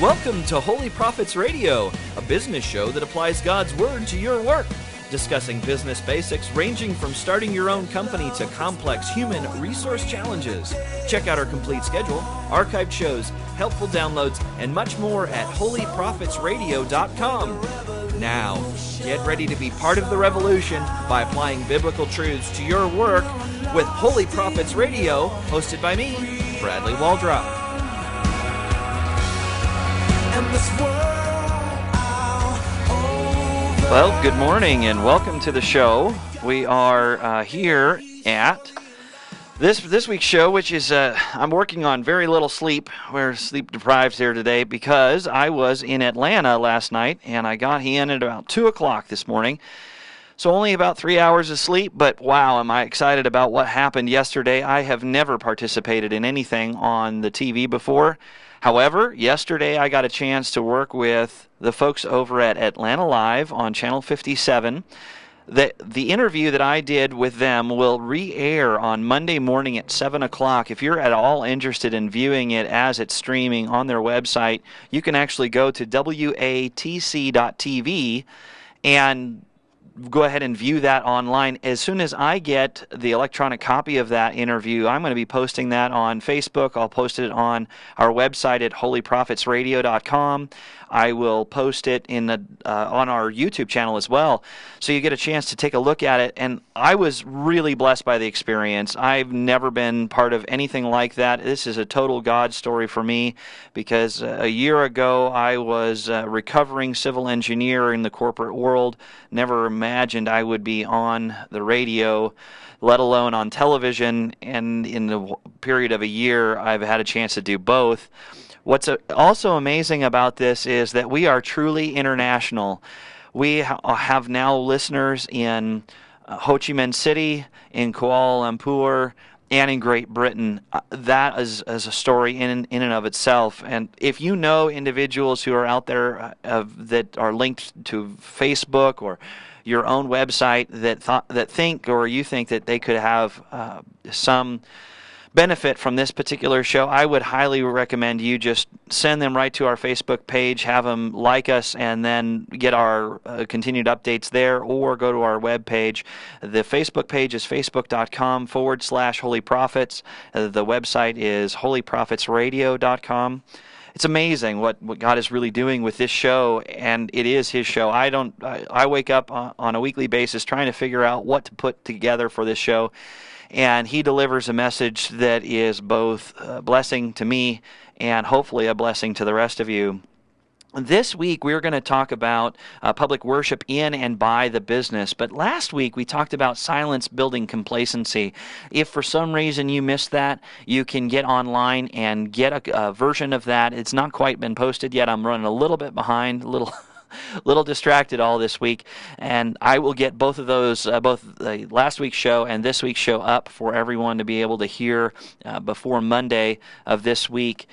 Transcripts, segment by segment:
Welcome to Holy Prophets Radio, a business show that applies God's Word to your work, discussing business basics ranging from starting your own company to complex human resource challenges. Check out our complete schedule, archived shows, helpful downloads, and much more at holyprophetsradio.com. Now, get ready to be part of the revolution by applying biblical truths to your work with Holy Prophets Radio, hosted by me, Bradley Waldrop. Well, good morning and welcome to the show. We are uh, here at this this week's show, which is uh, I'm working on very little sleep. We're sleep deprived here today because I was in Atlanta last night and I got in at about two o'clock this morning. So only about three hours of sleep, but wow, am I excited about what happened yesterday. I have never participated in anything on the TV before. However, yesterday I got a chance to work with the folks over at Atlanta Live on Channel 57. The, the interview that I did with them will re air on Monday morning at 7 o'clock. If you're at all interested in viewing it as it's streaming on their website, you can actually go to WATC.tv and go ahead and view that online. As soon as I get the electronic copy of that interview, I'm going to be posting that on Facebook. I'll post it on our website at holyprophetsradio.com. I will post it in the, uh, on our YouTube channel as well, so you get a chance to take a look at it. And I was really blessed by the experience. I've never been part of anything like that. This is a total God story for me because uh, a year ago I was a recovering civil engineer in the corporate world. Never I would be on the radio let alone on television. And in the period of a year, I've had a chance to do both. What's also amazing about this is that we are truly international. We have now listeners in uh, Ho Chi Minh City, in Kuala Lumpur, and in Great Britain. Uh, that is, is a story in in and of itself. And if you know individuals who are out there uh, that are linked to Facebook or your own website that thought, that think or you think that they could have uh, some benefit from this particular show, I would highly recommend you just send them right to our Facebook page, have them like us, and then get our uh, continued updates there, or go to our web page. The Facebook page is facebook.com forward slash holy prophets. Uh, the website is holyprophetsradio.com. It's amazing what, what God is really doing with this show, and it is His show. I don't. I, I wake up on, on a weekly basis trying to figure out what to put together for this show and he delivers a message that is both a blessing to me and hopefully a blessing to the rest of you. This week, we're going to talk about uh, public worship in and by the business. But last week, we talked about silence building complacency. If for some reason you missed that, you can get online and get a, a version of that. It's not quite been posted yet. I'm running a little bit behind, a little. little distracted all this week, and I will get both of those, uh, both the last week's show and this week's show, up for everyone to be able to hear uh, before Monday of this week.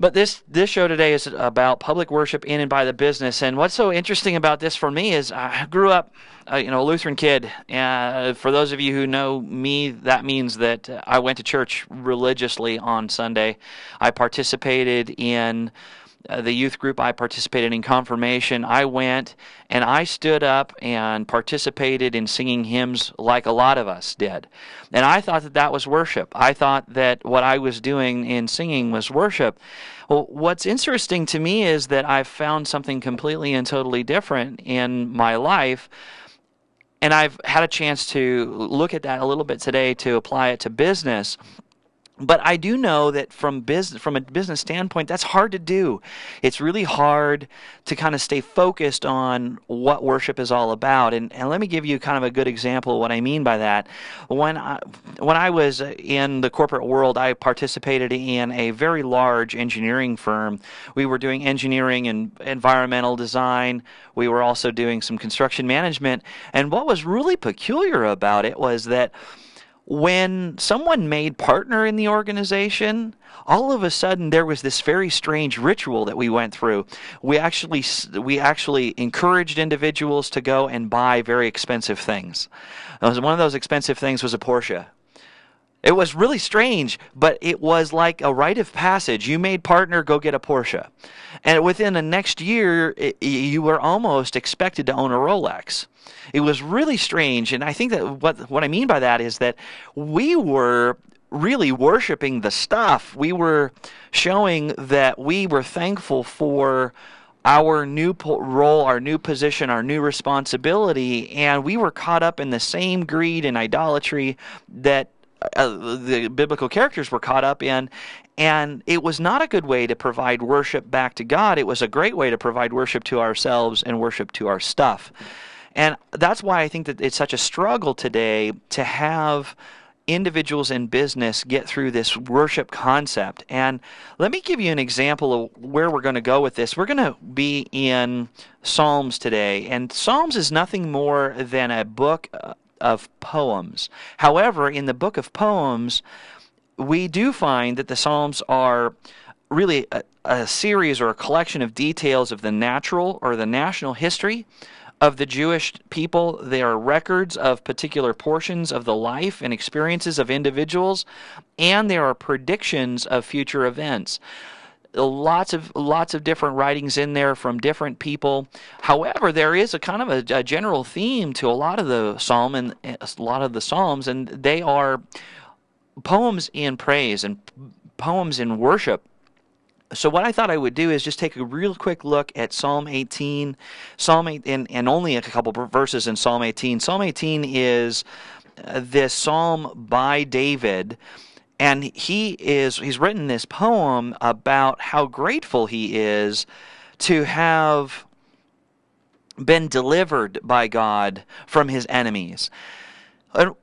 But this this show today is about public worship in and by the business. And what's so interesting about this for me is I grew up, uh, you know, a Lutheran kid. Uh, for those of you who know me, that means that I went to church religiously on Sunday. I participated in uh, the youth group I participated in confirmation, I went and I stood up and participated in singing hymns like a lot of us did. And I thought that that was worship. I thought that what I was doing in singing was worship. Well, what's interesting to me is that I've found something completely and totally different in my life. And I've had a chance to look at that a little bit today to apply it to business but I do know that from business from a business standpoint, that's hard to do. It's really hard to kind of stay focused on what worship is all about. And, and let me give you kind of a good example of what I mean by that. When I, when I was in the corporate world, I participated in a very large engineering firm. We were doing engineering and environmental design. We were also doing some construction management. And what was really peculiar about it was that when someone made partner in the organization, all of a sudden there was this very strange ritual that we went through. We actually we actually encouraged individuals to go and buy very expensive things. One of those expensive things was a Porsche. It was really strange, but it was like a rite of passage. You made partner, go get a Porsche. And within the next year, it, you were almost expected to own a Rolex. It was really strange. And I think that what, what I mean by that is that we were really worshiping the stuff. We were showing that we were thankful for our new po- role, our new position, our new responsibility, and we were caught up in the same greed and idolatry that uh, the biblical characters were caught up in. And it was not a good way to provide worship back to God. It was a great way to provide worship to ourselves and worship to our stuff. And that's why I think that it's such a struggle today to have individuals in business get through this worship concept. And let me give you an example of where we're going to go with this. We're going to be in Psalms today, and Psalms is nothing more than a book uh, of poems. However, in the book of poems, we do find that the Psalms are really a, a, series or a collection of details of the natural or the national history of the Jewish people. They are records of particular portions of the life and experiences of individuals, and there are predictions of future events lots of lots of different writings in there from different people. However, there is a kind of a, a, general theme to a lot of the psalm and a lot of the psalms, and they are poems in praise and poems in worship. So what I thought I would do is just take a real quick look at Psalm 18, Psalm 8, and, and only a couple verses in Psalm 18. Psalm 18 is uh, this psalm by David and he is he's written this poem about how grateful he is to have been delivered by God from his enemies and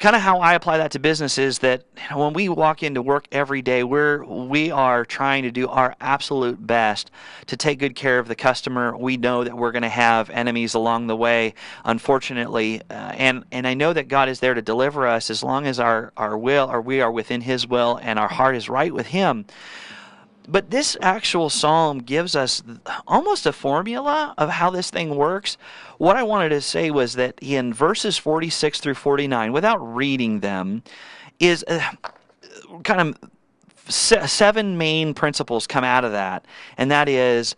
kind of how I apply that to business is that when we walk into work every day, we're we are trying to do our absolute best to take good care of the customer. We know that we're going to have enemies along the way, unfortunately, uh, and and I know that God is there to deliver us as long as our our will or we are within His will and our heart is right with Him. But this actual psalm gives us almost a formula of how this thing works. What I wanted to say was that in verses 46 through 49, without reading them, is uh, kind of seven main principles come out of that. And that is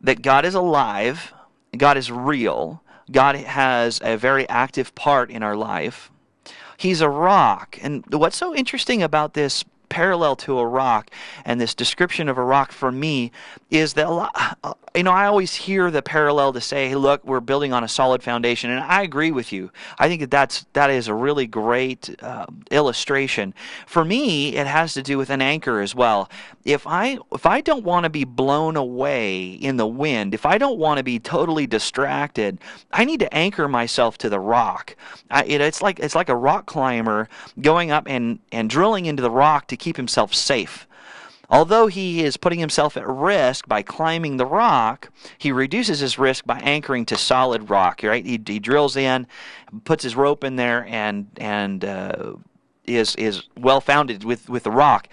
that God is alive, God is real, God has a very active part in our life. He's a rock. And what's so interesting about this parallel to a rock and this description of a rock for me is that a lot, you know i always hear the parallel to say hey look we're building on a solid foundation and i agree with you. I think that that's that is a really great uh, illustration. For me it has to do with an anchor as well. If i if i don't want to be blown away in the wind if i don't want to be totally distracted i need to anchor myself to the rock. I, it, it's like it's like a rock climber going up and and drilling into the rock to keep himself safe Although he is putting himself at risk by climbing the rock, he reduces his risk by anchoring to solid rock. Right? He, he drills in, puts his rope in there, and and uh, is is well founded with with the rock.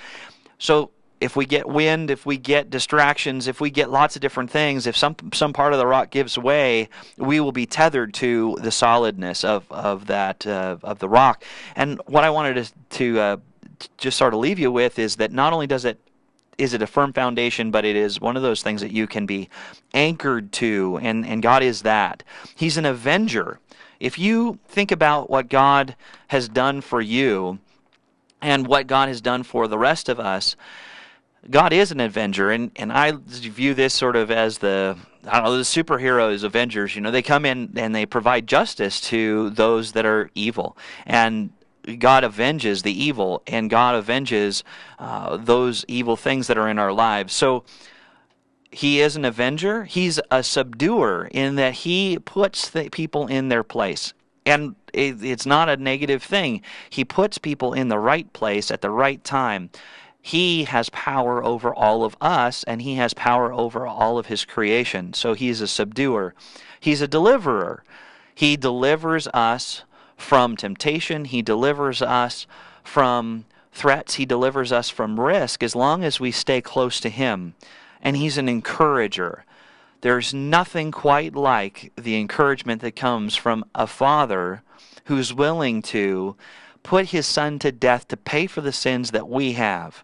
So if we get wind, if we get distractions, if we get lots of different things, if some some part of the rock gives way, we will be tethered to the solidness of of that uh, of the rock. And what I wanted to to uh, just sort of leave you with is that not only does it is it a firm foundation, but it is one of those things that you can be anchored to, and, and God is that. He's an avenger. If you think about what God has done for you and what God has done for the rest of us, God is an avenger, and, and I view this sort of as the I don't know the superheroes, Avengers. You know, they come in and they provide justice to those that are evil, and God avenges the evil and God avenges uh, those evil things that are in our lives. So he is an avenger. He's a subduer in that he puts people in their place. And it, it's not a negative thing. He puts people in the right place at the right time. He has power over all of us and he has power over all of his creation. So he's a subduer. He's a deliverer. He delivers us from temptation, He delivers us from threats, He delivers us from risk as long as we stay close to Him. And He's an encourager. There's nothing quite like the encouragement that comes from a father who's willing to put his son to death to pay for the sins that we have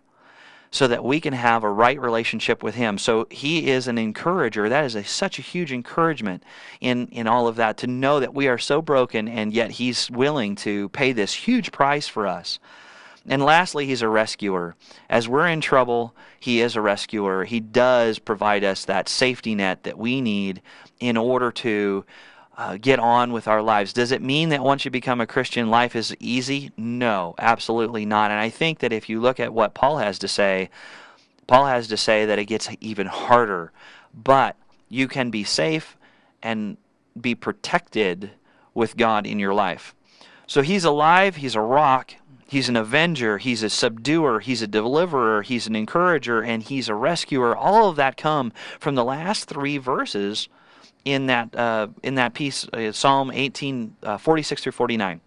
so that we can have a right relationship with him. So he is an encourager. That is a, such a huge encouragement in, in all of that to know that we are so broken and yet he's willing to pay this huge price for us. And lastly, he's a rescuer. As we're in trouble, he is a rescuer. He does provide us that safety net that we need in order to uh, get on with our lives. Does it mean that once you become a Christian, life is easy? No, absolutely not. And I think that if you look at what Paul has to say, Paul has to say that it gets even harder. But you can be safe and be protected with God in your life. So he's alive, he's a rock, he's an avenger, he's a subduer, he's a deliverer, he's an encourager, and he's a rescuer. All of that come from the last three verses in that uh, in that piece, uh, Psalm 18, uh, 46 through 49.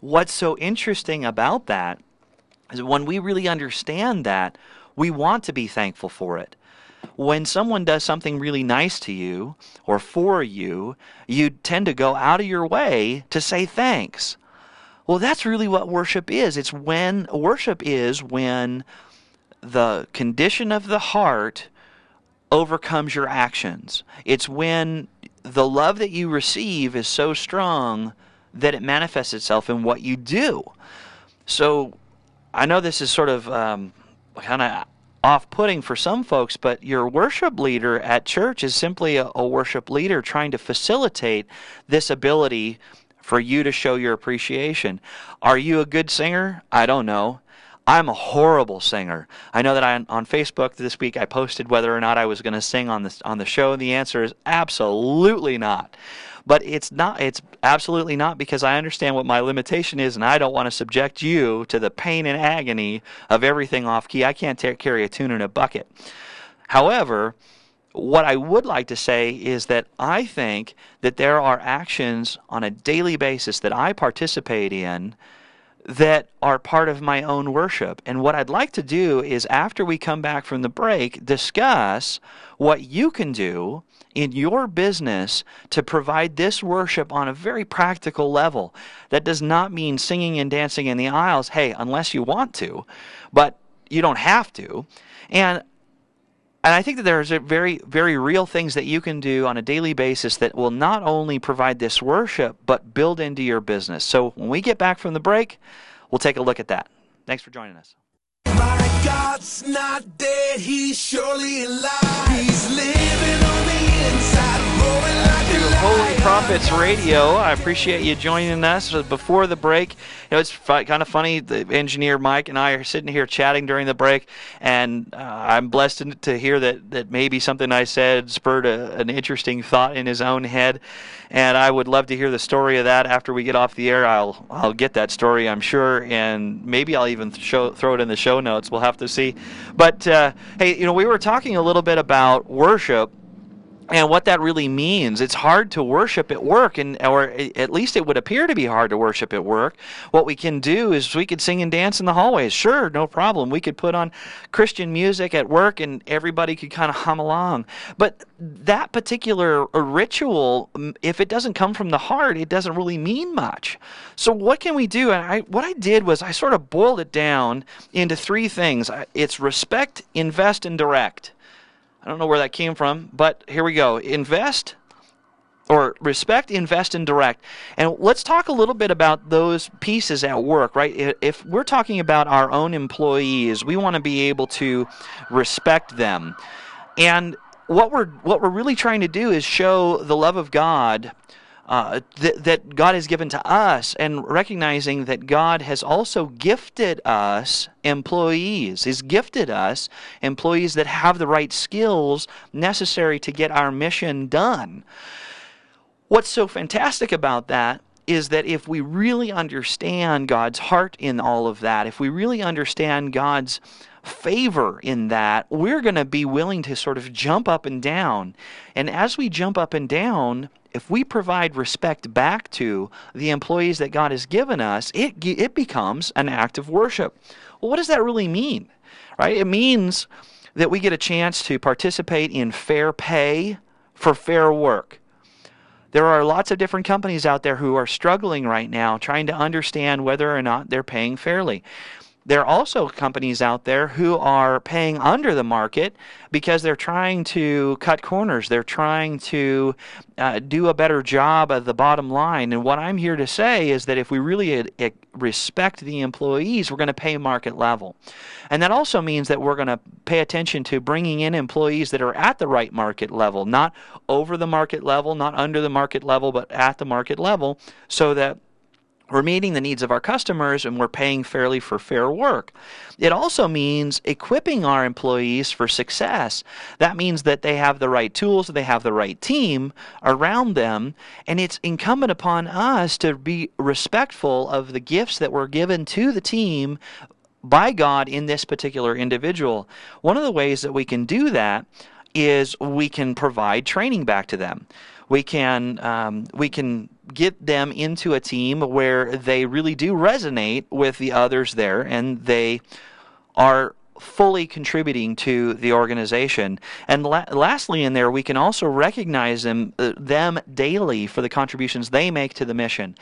What's so interesting about that is when we really understand that, we want to be thankful for it. When someone does something really nice to you or for you, you tend to go out of your way to say thanks. Well, that's really what worship is. It's when worship is when the condition of the heart overcomes your actions. It's when the love that you receive is so strong that it manifests itself in what you do. So I know this is sort of um, kind of off putting for some folks, but your worship leader at church is simply a, a worship leader trying to facilitate this ability for you to show your appreciation. Are you a good singer? I don't know. I'm a horrible singer. I know that I, on Facebook this week I posted whether or not I was going to sing on this on the show. The answer is absolutely not. But it's not. It's absolutely not because I understand what my limitation is, and I don't want to subject you to the pain and agony of everything off key. I can't t- carry a tune in a bucket. However, what I would like to say is that I think that there are actions on a daily basis that I participate in that are part of my own worship. And what I'd like to do is, after we come back from the break, discuss what you can do in your business to provide this worship on a very practical level. That does not mean singing and dancing in the aisles, hey, unless you want to, but you don't have to. And and I think that there's very, very real things that you can do on a daily basis that will not only provide this worship, but build into your business. So when we get back from the break, we'll take a look at that. Thanks for joining us. God's not dead, he's surely alive. He's living on the inside, like to Holy. Prophets Radio. I appreciate you joining us before the break. You know, it's kind of funny. The engineer Mike and I are sitting here chatting during the break, and uh, I'm blessed to, to hear that, that maybe something I said spurred a, an interesting thought in his own head. And I would love to hear the story of that after we get off the air. I'll I'll get that story, I'm sure, and maybe I'll even show throw it in the show notes. We'll have to see. But uh, hey, you know, we were talking a little bit about worship and what that really means. It's hard to worship at work, and or at least it would appear to be hard to worship at work. What we can do is we could sing and dance in the hallways. Sure, no problem. We could put on Christian music at work, and everybody could kind of hum along. But that particular ritual, mm, if it doesn't come from the heart, it doesn't really mean much. So what can we do? And I, what I did was I sort of boiled it down into three things. It's respect, invest, and direct. I don't know where that came from, but here we go. Invest or respect, invest, and direct. And let's talk a little bit about those pieces at work, right? If we're talking about our own employees, we want to be able to respect them. And what we're what we're really trying to do is show the love of God uh, that, that God has given to us, and recognizing that God has also gifted us employees. He's gifted us employees that have the right skills necessary to get our mission done. What's so fantastic about that is that if we really understand God's heart in all of that, if we really understand God's favor in that, we're going to be willing to sort of jump up and down. And as we jump up and down, if we provide respect back to the employees that God has given us, it it becomes an act of worship. Well, what does that really mean? Right? It means that we get a chance to participate in fair pay for fair work. There are lots of different companies out there who are struggling right now trying to understand whether or not they're paying fairly. There are also companies out there who are paying under the market because they're trying to cut corners. They're trying to uh, do a better job of the bottom line. And what I'm here to say is that if we really uh, respect the employees, we're going to pay market level. And that also means that we're going to pay attention to bringing in employees that are at the right market level, not over the market level, not under the market level, but at the market level, so that we're meeting the needs of our customers and we're paying fairly for fair work. It also means equipping our employees for success. That means that they have the right tools, they have the right team around them, and it's incumbent upon us to be respectful of the gifts that were given to the team by God in this particular individual. One of the ways that we can do that is we can provide training back to them. We can um, we can get them into a team where they really do resonate with the others there and they are fully contributing to the organization. And la- lastly, in there, we can also recognize them, uh, them daily for the contributions they make to the mission.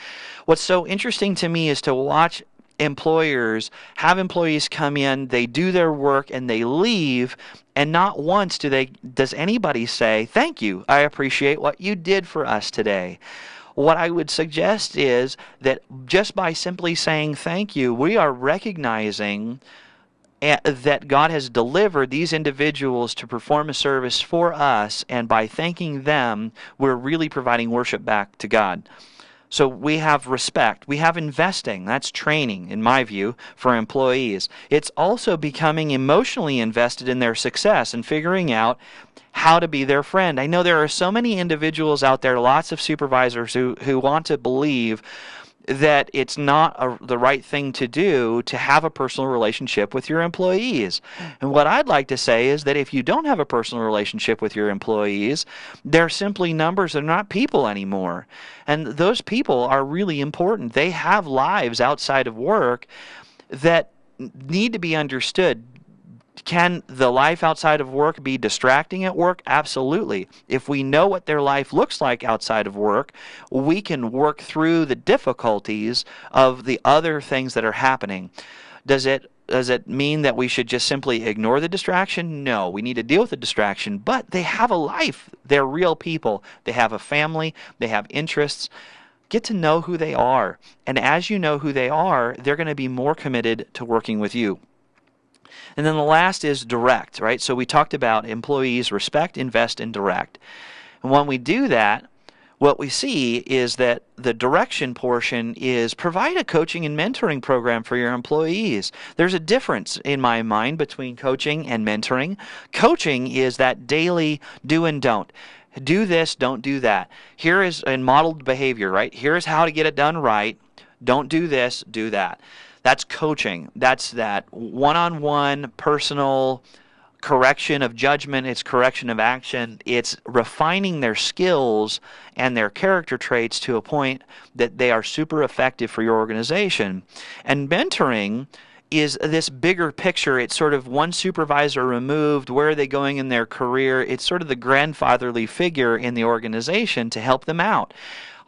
What's so interesting to me is to watch employers have employees come in, they do their work, and they leave. And not once do they does anybody say, "Thank you, I appreciate what you did for us today." What I would suggest is that just by simply saying thank you, we are recognizing eh, that God has delivered these individuals to perform a service for us, and by thanking them, we're really providing worship back to God. So we have respect. We have investing. That's training, in my view, for employees. It's also becoming emotionally invested in their success and figuring out how to be their friend. I know there are so many individuals out there, lots of supervisors who, who want to believe that it's not a, the right thing to do to have a personal relationship with your employees. And what I'd like to say is that if you don't have a personal relationship with your employees, they're simply numbers, they're not people anymore. And those people are really important. They have lives outside of work that need to be understood can the life outside of work be distracting at work? Absolutely. If we know what their life looks like outside of work, we can work through the difficulties of the other things that are happening. Does it does it mean that we should just simply ignore the distraction? No, we need to deal with the distraction, but they have a life. They're real people. They have a family, they have interests. Get to know who they are. And as you know who they are, they're going to be more committed to working with you. And then the last is direct, right? So we talked about employees respect, invest, and direct. And when we do that, what we see is that the direction portion is provide a coaching and mentoring program for your employees. There's a difference in my mind between coaching and mentoring. Coaching is that daily do and don't. Do this, don't do that. Here is in modeled behavior, right? Here's how to get it done right. Don't do this, do that. That's coaching. That's that one on one personal correction of judgment, it's correction of action, it's refining their skills and their character traits to a point that they are super effective for your organization. And mentoring is this bigger picture. It's sort of one supervisor removed. Where are they going in their career? It's sort of the grandfatherly figure in the organization to help them out.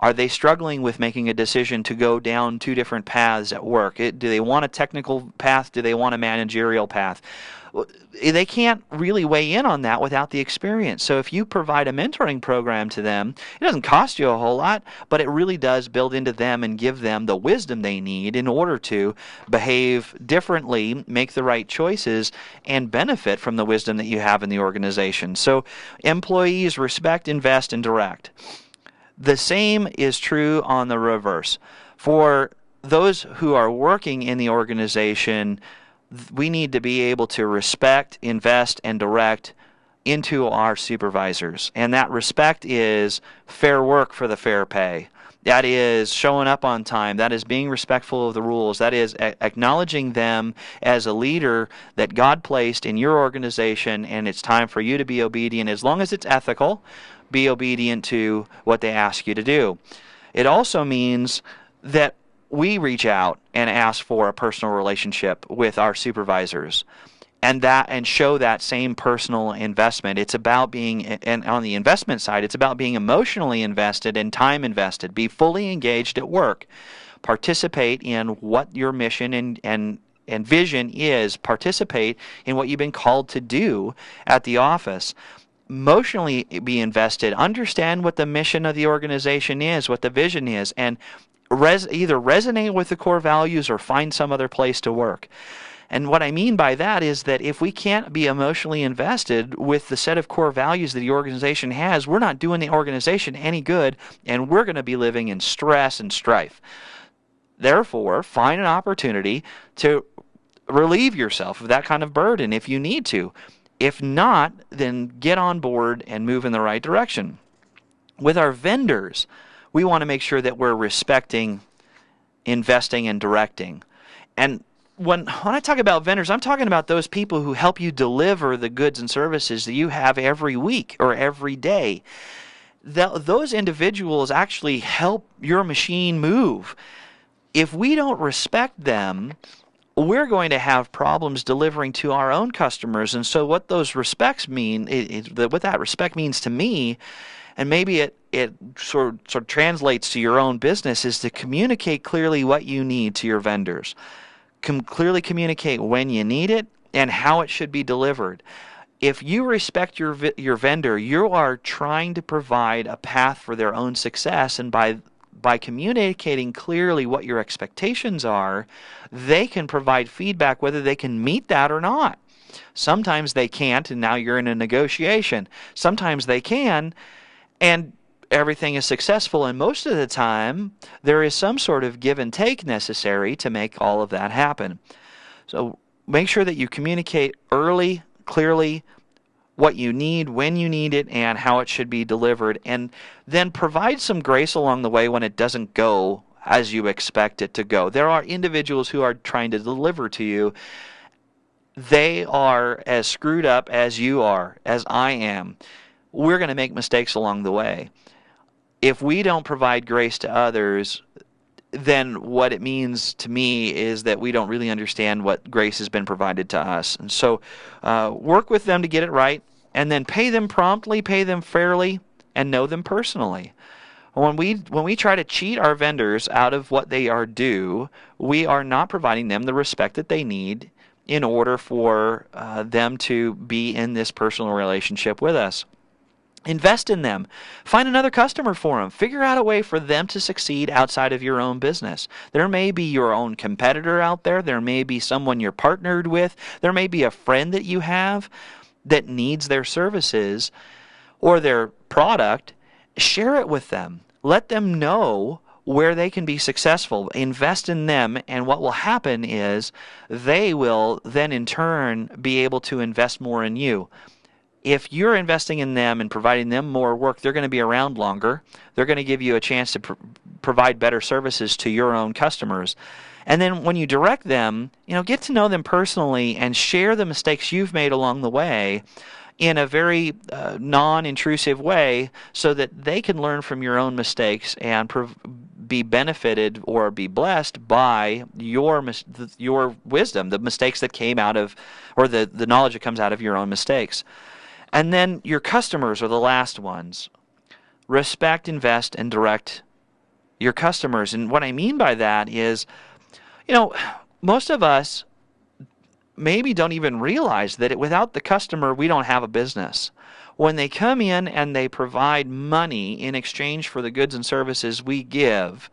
Are they struggling with making a decision to go down two different paths at work? It, do they want a technical path? Do they want a managerial path? Eh, they can't really weigh in on that without the experience. So if you provide a mentoring program to them, it doesn't cost you a whole lot, but it really does build into them and give them the wisdom they need in order to behave differently, make the right choices, and benefit from the wisdom that you have in the organization. So employees respect, invest, and direct. The same is true on the reverse. For those who are working in the organization, we need to be able to respect, invest, and direct into our supervisors. And that respect is fair work for the fair pay. That is showing up on time. That is being respectful of the rules. That is a- acknowledging them as a leader that God placed in your organization, and it's time for you to be obedient as long as it's ethical. Be obedient to what they ask you to do. It also means that we reach out and ask for a personal relationship with our supervisors. And that and show that same personal investment. It's about being and on the investment side it's about being emotionally invested and time invested. Be fully engaged at work. Participate in what your mission and and and vision is. Participate in what you've been called to do at the office emotionally be invested understand what the mission of the organization is what the vision is and res- either resonate with the core values or find some other place to work. And what I mean by that is that if we can't be emotionally invested with the set of core values that the organization has, we're not doing the organization any good, and we're going to be living in stress and strife. Therefore, find an opportunity to relieve yourself of that kind of burden if you need to. If not, then get on board and move in the right direction. With our vendors, we want to make sure that we're respecting investing and directing. And when when I talk about vendors, I'm talking about those people who help you deliver the goods and services that you have every week or every day. those individuals actually help your machine move. If we don't respect them, we're going to have problems delivering to our own customers. And so, what those respects mean, it, it, what that respect means to me and maybe it it sort of, sort of translates to your own business is to communicate clearly what you need to your vendors. Com- clearly communicate when you need it and how it should be delivered. If you respect your your vendor, you are trying to provide a path for their own success and by by communicating clearly what your expectations are, they can provide feedback whether they can meet that or not. Sometimes they can't, and now you're in a negotiation. Sometimes they can, and everything is successful. And most of the time, there is some sort of give and take necessary to make all of that happen. So make sure that you communicate early, clearly, what you need, when you need it, and how it should be delivered. And then provide some grace along the way when it doesn't go as you expect it to go. There are individuals who are trying to deliver to you. They are as screwed up as you are, as I am we're going to make mistakes along the way. If we don't provide grace to others, then what it means to me is that we don't really understand what grace has been provided to us. And so uh, work with them to get it right, and then pay them promptly, pay them fairly, and know them personally. When we when we try to cheat our vendors out of what they are due, we are not providing them the respect that they need in order for uh, them to be in this personal relationship with us. Invest in them. Find another customer for them. Figure out a way for them to succeed outside of your own business. There may be your own competitor out there. There may be someone you're partnered with. There may be a friend that you have that needs their services or their product. Share it with them. Let them know where they can be successful. Invest in them, and what will happen is they will then in turn be able to invest more in you if you're investing in them and providing them more work, they're going to be around longer. They're going to give you a chance to pr- provide better services to your own customers. And then when you direct them, you know, get to know them personally and share the mistakes you've made along the way in a very uh, non-intrusive way so that they can learn from your own mistakes and prov- be benefited or be blessed by your mis- your wisdom, the mistakes that came out of or the the knowledge that comes out of your own mistakes. And then your customers are the last ones. Respect, invest, and direct your customers. And what I mean by that is, you know, most of us maybe don't even realize that it, without the customer, we don't have a business. When they come in and they provide money in exchange for the goods and services we give,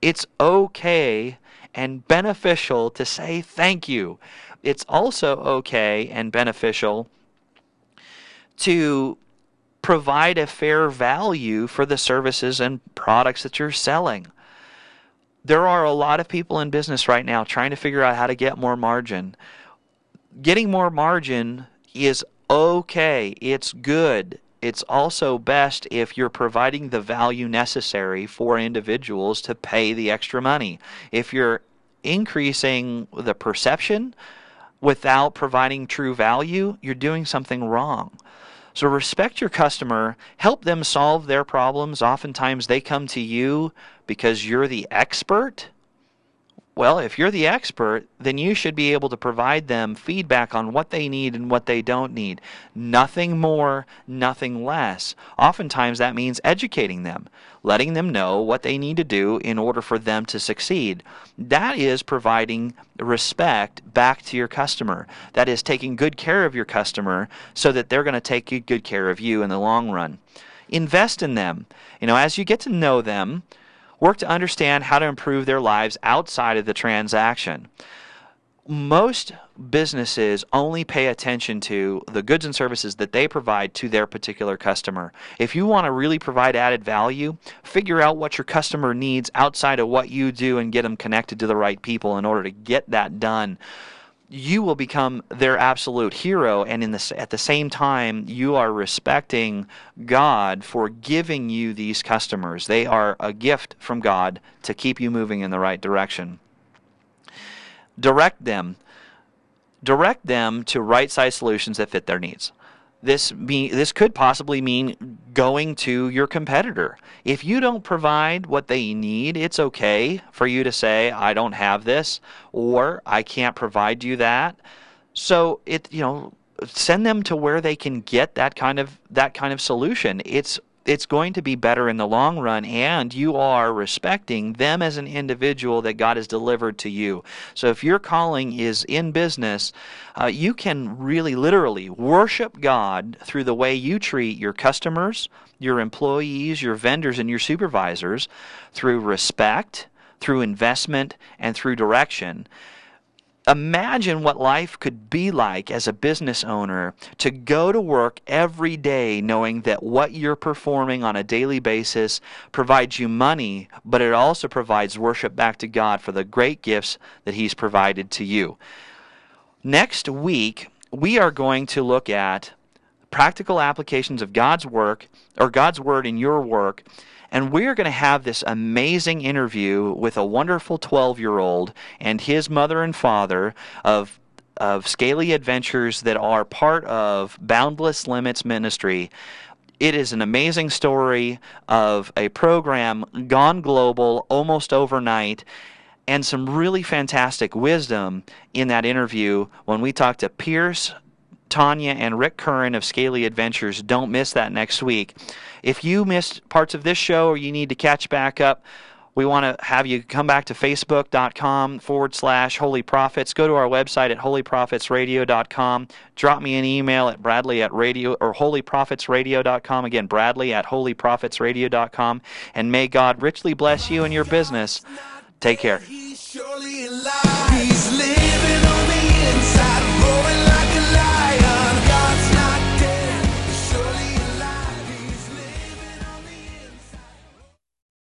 it's okay and beneficial to say thank you. It's also okay and beneficial to provide a fair value for the services and products that you're selling. There are a lot of people in business right now trying to figure out how to get more margin. Getting more margin is okay, it's good. it's also best if you're providing the value necessary for individuals to pay the extra money. If you're increasing the perception without providing true value, you're doing something wrong. So respect your customer, help them solve their problems. Oftentimes they come to you because you're the expert well, if you're the expert, then you should be able to provide them feedback on what they need and what they don't need. Nothing more, nothing less. Oftentimes that means educating them, letting them know what they need to do in order for them to succeed. That is providing respect back to your customer. That is taking good care of your customer so that they're going to take good care of you in the long run. Invest in them. You know, as you get to know them, work to understand how to improve their lives outside of the transaction. Most businesses only pay attention to the goods and services that they provide to their particular customer. If you want to really provide added value, figure out what your customer needs outside of what you do and get them connected to the right people in order to get that done you will become their absolute hero and in at the same time you are respecting god for giving you these customers. They are a gift from god to keep you moving in the right direction. Direct them. Direct them to right size solutions that fit their needs this be, this could possibly mean going to your competitor. If you don't provide what they need, it's okay for you to say I don't have this or I can't provide you that. So it you know send them to where they can get that kind of that kind of solution. It's it's going to be better in the long run and you are respecting them as an individual that God has delivered to you. So if your calling is in business, uh, you can really literally worship God through the way you treat your customers, your employees, your vendors, and your supervisors through respect, through investment, and through direction imagine what life could be like as a business owner to go to work every day knowing that what you're performing on a daily basis provides you money, but it also provides worship back to God for the great gifts that He's provided to you. Next week, we are going to look at practical applications of God's work or God's word in your work and we're going to have this amazing interview with a wonderful 12 year old and his mother and father of of scaly adventures that are part of Boundless Limits Ministry. It is an amazing story of a program gone global almost overnight and some really fantastic wisdom in that interview when we talked to Pierce, Tanya, and Rick Curran of Scaly Adventures. Don't miss that next week. If you missed parts of this show or you need to catch back up, we want to have you come back to facebook.com forward slash holy prophets. Go to our website at holyprophetsradio.com. Drop me an email at bradley at radio or holyprophetsradio.com. Again, bradley at holyprophetsradio.com. And may God richly bless you and your business. Take care.